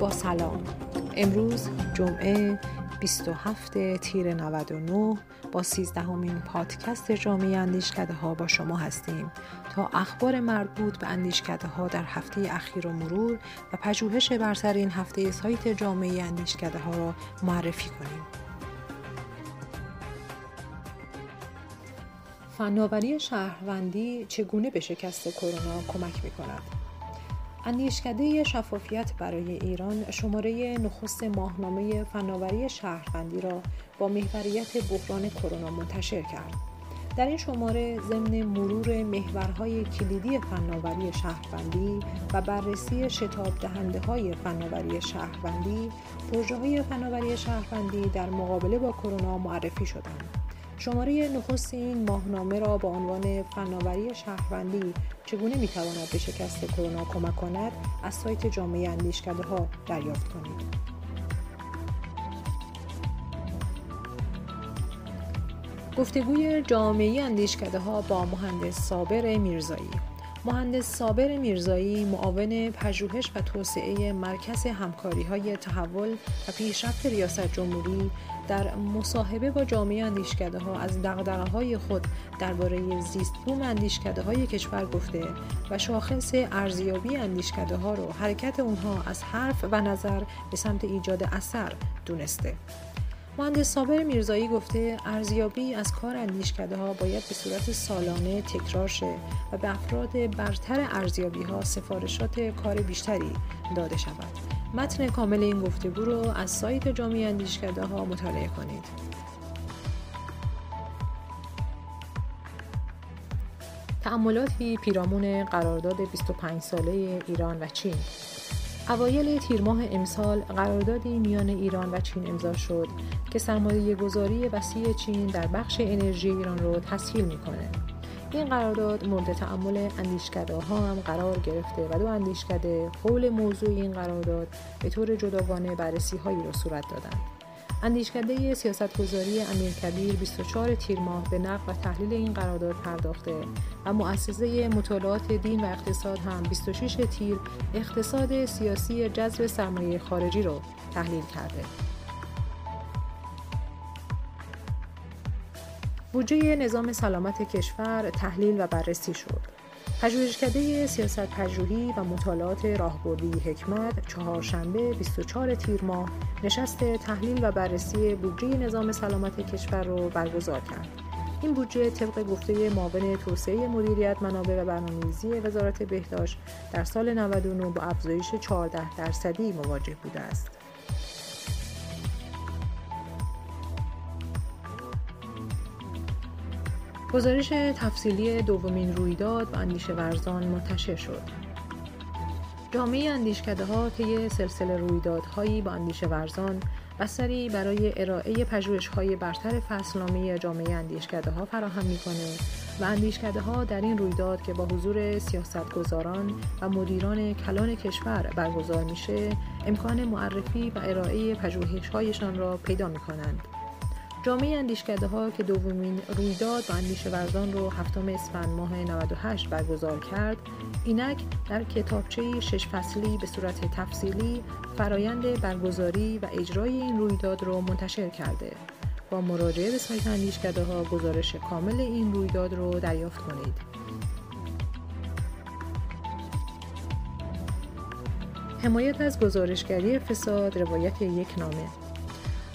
با سلام امروز جمعه 27 تیر 99 با 13 همین پادکست جامعه اندیشکده ها با شما هستیم تا اخبار مربوط به اندیشکده ها در هفته اخیر و مرور و پژوهش بر این هفته سایت جامعه اندیشکده ها را معرفی کنیم. فناوری شهروندی چگونه به شکست کرونا کمک می کند؟ اندیشکده شفافیت برای ایران شماره نخست ماهنامه فناوری شهروندی را با محوریت بحران کرونا منتشر کرد. در این شماره ضمن مرور محورهای کلیدی فناوری شهروندی و بررسی شتاب دهنده های فناوری شهروندی، پروژه های فناوری شهروندی در مقابله با کرونا معرفی شدند. شماره نخست این ماهنامه را با عنوان فناوری شهروندی چگونه می‌تواند به شکست کرونا کمک کند از سایت جامعه اندیشکده ها دریافت کنید. گفتگوی جامعه اندیشکده ها با مهندس صابر میرزایی. مهندس صابر میرزایی معاون پژوهش و توسعه مرکز همکاری های تحول و پیشرفت ریاست جمهوری در مصاحبه با جامعه اندیشکده ها از دقدقه های خود درباره زیست بوم اندیشکده های کشور گفته و شاخص ارزیابی اندیشکده ها رو حرکت اونها از حرف و نظر به سمت ایجاد اثر دونسته. مهندس صابر میرزایی گفته ارزیابی از کار اندیشکده ها باید به صورت سالانه تکرار شه و به افراد برتر ارزیابی ها سفارشات کار بیشتری داده شود. متن کامل این گفتگو رو از سایت جامعه اندیشکده ها مطالعه کنید. تأملاتی پیرامون قرارداد 25 ساله ایران و چین اوایل تیر ماه امسال قراردادی میان ایران و چین امضا شد که سرمایه گذاری وسیع چین در بخش انرژی ایران رو تسهیل می‌کنه. این قرارداد مورد تعمل اندیشکده ها هم قرار گرفته و دو اندیشکده حول موضوع این قرارداد به طور جداگانه بررسی هایی را صورت دادند. اندیشکده سیاستگذاری امیرکبیر 24 تیر ماه به نقد و تحلیل این قرارداد پرداخته و مؤسسه مطالعات دین و اقتصاد هم 26 تیر اقتصاد سیاسی جذب سرمایه خارجی را تحلیل کرده. بودجه نظام سلامت کشور تحلیل و بررسی شد. پژوهشکده سیاست پژوهی و مطالعات راهبردی حکمت چهارشنبه 24 تیر ماه نشست تحلیل و بررسی بودجه نظام سلامت کشور را برگزار کرد. این بودجه طبق گفته معاون توسعه مدیریت منابع و برنامه‌ریزی وزارت بهداشت در سال 99 با افزایش 14 درصدی مواجه بوده است. گزارش تفصیلی دومین رویداد و اندیشه ورزان منتشر شد. جامعه اندیشکده ها طی سلسله رویدادهایی با اندیشه ورزان بستری برای ارائه پژوهش های برتر فصلنامه جامعه اندیشکده ها فراهم می‌کنه و اندیشکده ها در این رویداد که با حضور سیاستگزاران و مدیران کلان کشور برگزار میشه امکان معرفی و ارائه پژوهش هایشان را پیدا می کنند. جامعه اندیشکده ها که دومین رویداد و اندیشه ورزان رو هفتم اسفند ماه 98 برگزار کرد اینک در کتابچه شش فصلی به صورت تفصیلی فرایند برگزاری و اجرای این رویداد رو منتشر کرده. با مراجعه به سایت اندیشکده ها گزارش کامل این رویداد رو دریافت کنید. حمایت از گزارشگری فساد روایت یک نامه.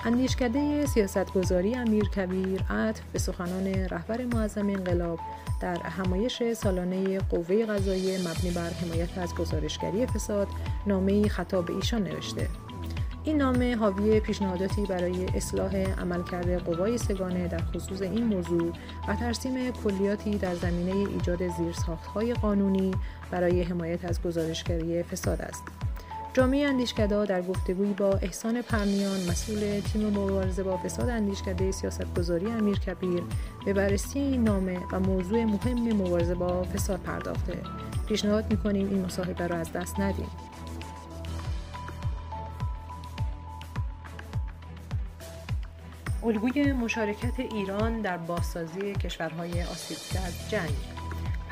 اندیشکده سیاستگذاری امیر کبیر عطف به سخنان رهبر معظم انقلاب در همایش سالانه قوه قضایی مبنی بر حمایت از گزارشگری فساد نامه خطاب ایشان نوشته این نامه حاوی پیشنهاداتی برای اصلاح عملکرد قوای سگانه در خصوص این موضوع و ترسیم کلیاتی در زمینه ایجاد زیرساختهای قانونی برای حمایت از گزارشگری فساد است. جامعه اندیشکده در گفتگویی با احسان پرمیان مسئول تیم مبارزه با فساد اندیشکده سیاستگذاری امیر کبیر به بررسی این نامه و موضوع مهم مبارزه با فساد پرداخته. پیشنهاد می‌کنیم این مصاحبه را از دست ندیم. الگوی مشارکت ایران در بازسازی کشورهای آسیب‌دیده از جنگ.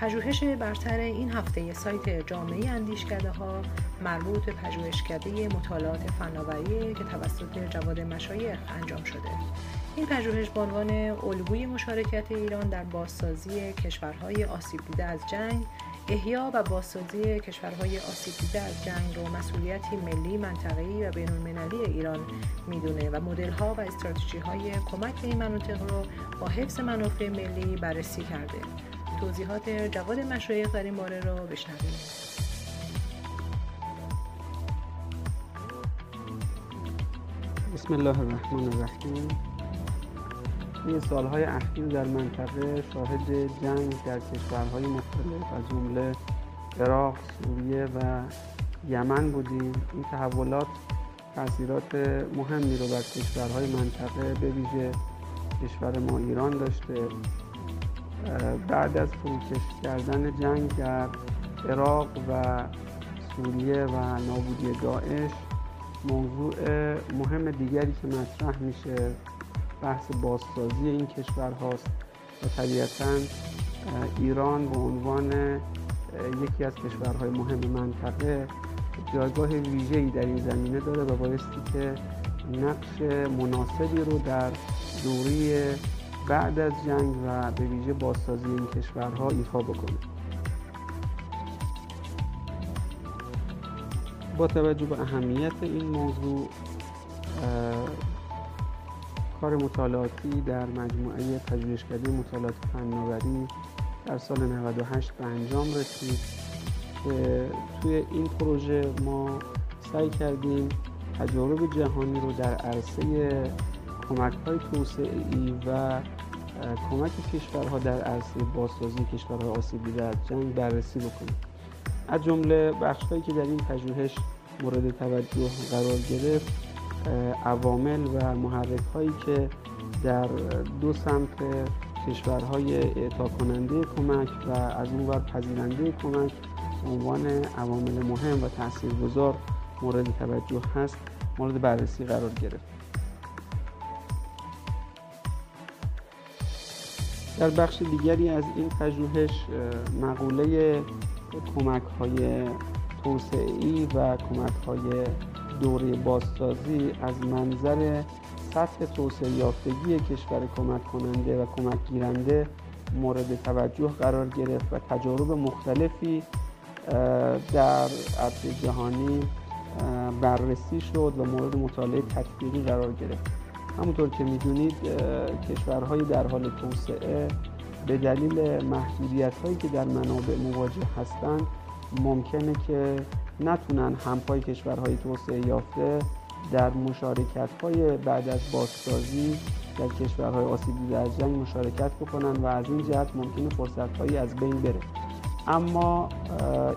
پژوهش برتر این هفته سایت جامعه اندیشکده ها مربوط به پژوهشکده مطالعات فناوری که توسط جواد مشایخ انجام شده. این پژوهش به عنوان الگوی مشارکت ایران در بازسازی کشورهای آسیب دیده از جنگ احیا و بازسازی کشورهای آسیب دیده از جنگ رو مسئولیتی ملی منطقه‌ای و بین‌المللی ایران می‌دونه و مدل‌ها و استراتژی‌های کمک به این مناطق رو با حفظ منافع ملی بررسی کرده. توضیحات جواد مشایخ در این باره را بشنویم. بسم الله الرحمن الرحیم. این سالهای اخیر در منطقه شاهد جنگ در کشورهای مختلف از جمله عراق، سوریه و یمن بودیم. این تحولات تاثیرات مهمی رو بر کشورهای منطقه به ویژه کشور ما ایران داشته. بعد از فروکش کردن جنگ در عراق و سوریه و نابودی داعش موضوع مهم دیگری که مطرح میشه بحث بازسازی این کشور هاست و طبیعتا ایران به عنوان یکی از کشورهای مهم منطقه جایگاه ویژه‌ای در این زمینه داره و بایستی که نقش مناسبی رو در دوری بعد از جنگ و به ویژه بازسازی این کشورها ایفا بکنه. با توجه به اهمیت این موضوع کار مطالعاتی در مجموعه پژوهشکده مطالعات فناوری در سال 98 به انجام رسید که توی این پروژه ما سعی کردیم تجارب جهانی رو در عرصه کمک های توسعه ای و کمک کشورها در عرصه بازسازی کشورهای آسیب دیده از جنگ بررسی بکنیم. از جمله بخش هایی که در این پژوهش مورد توجه قرار گرفت عوامل و محرک هایی که در دو سمت کشورهای اعطا کننده کمک و از اون ور پذیرنده کمک عنوان عوامل مهم و تاثیرگذار مورد توجه هست مورد بررسی قرار گرفت. در بخش دیگری از این پژوهش مقوله کمک های توسعی و کمک های دوره بازسازی از منظر سطح توسعه یافتگی کشور کمک کننده و کمک گیرنده مورد توجه قرار گرفت و تجارب مختلفی در عرصه جهانی بررسی شد و مورد مطالعه تطبیقی قرار گرفت. همونطور که می‌دونید کشورهای در حال توسعه به دلیل محدودیت هایی که در منابع مواجه هستند ممکنه که نتونن همپای کشورهای توسعه یافته در مشارکت های بعد از بازسازی در کشورهای آسیب دیده از جنگ مشارکت بکنن و از این جهت ممکنه فرصت هایی از بین بره. اما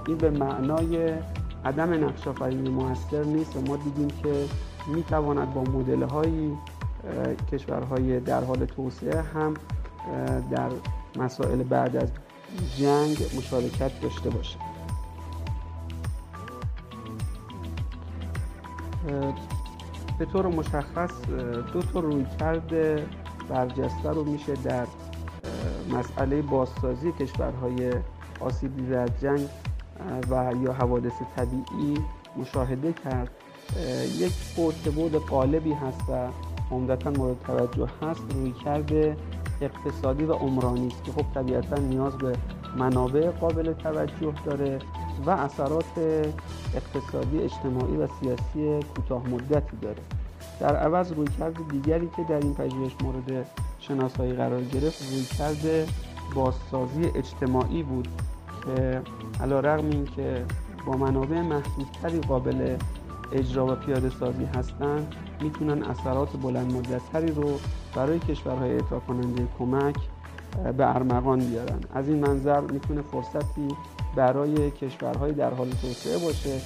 این به معنای عدم نقش آفرینی موثر نیست و ما دیدیم که می تواند با مدل های کشورهای در حال توسعه هم در مسائل بعد از جنگ مشارکت داشته باشه به طور مشخص دو تا روی کرده برجسته رو میشه در مسئله بازسازی کشورهای آسیب دیده از جنگ و یا حوادث طبیعی مشاهده کرد. یک بود قالبی هست و عمدتا مورد توجه هست. روی کرده اقتصادی و عمرانی است که خب طبیعتا نیاز به منابع قابل توجه داره و اثرات اقتصادی اجتماعی و سیاسی کوتاه مدتی داره. در عوض رویکرد دیگری که در این پژوهش مورد شناسایی قرار گرفت رویکرد بازسازی اجتماعی بود که این که با منابع محدودتری قابل اجرا و پیاده سازی هستند می‌تونن اثرات بلند مدتتری رو برای کشورهای اعطا کننده کمک به ارمغان بیارن. از این منظر می‌تونه فرصتی برای کشورهای در حال توسعه باشه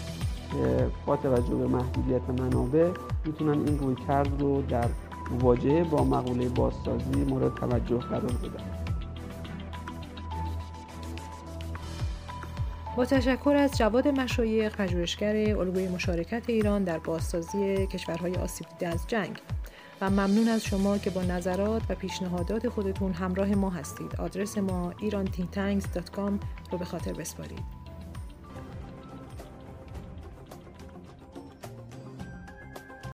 که با توجه به محدودیت منابع می‌تونن این روی کرد رو در مواجهه با مقوله بازسازی مورد توجه قرار بدن. تشکر از جواد مشایخ پژوهشگر الگوی مشارکت ایران در بازسازی کشورهای آسیب دیده از جنگ و ممنون از شما که با نظرات و پیشنهادات خودتون همراه ما هستید. آدرس ما irantintanks.com رو به خاطر بسپارید.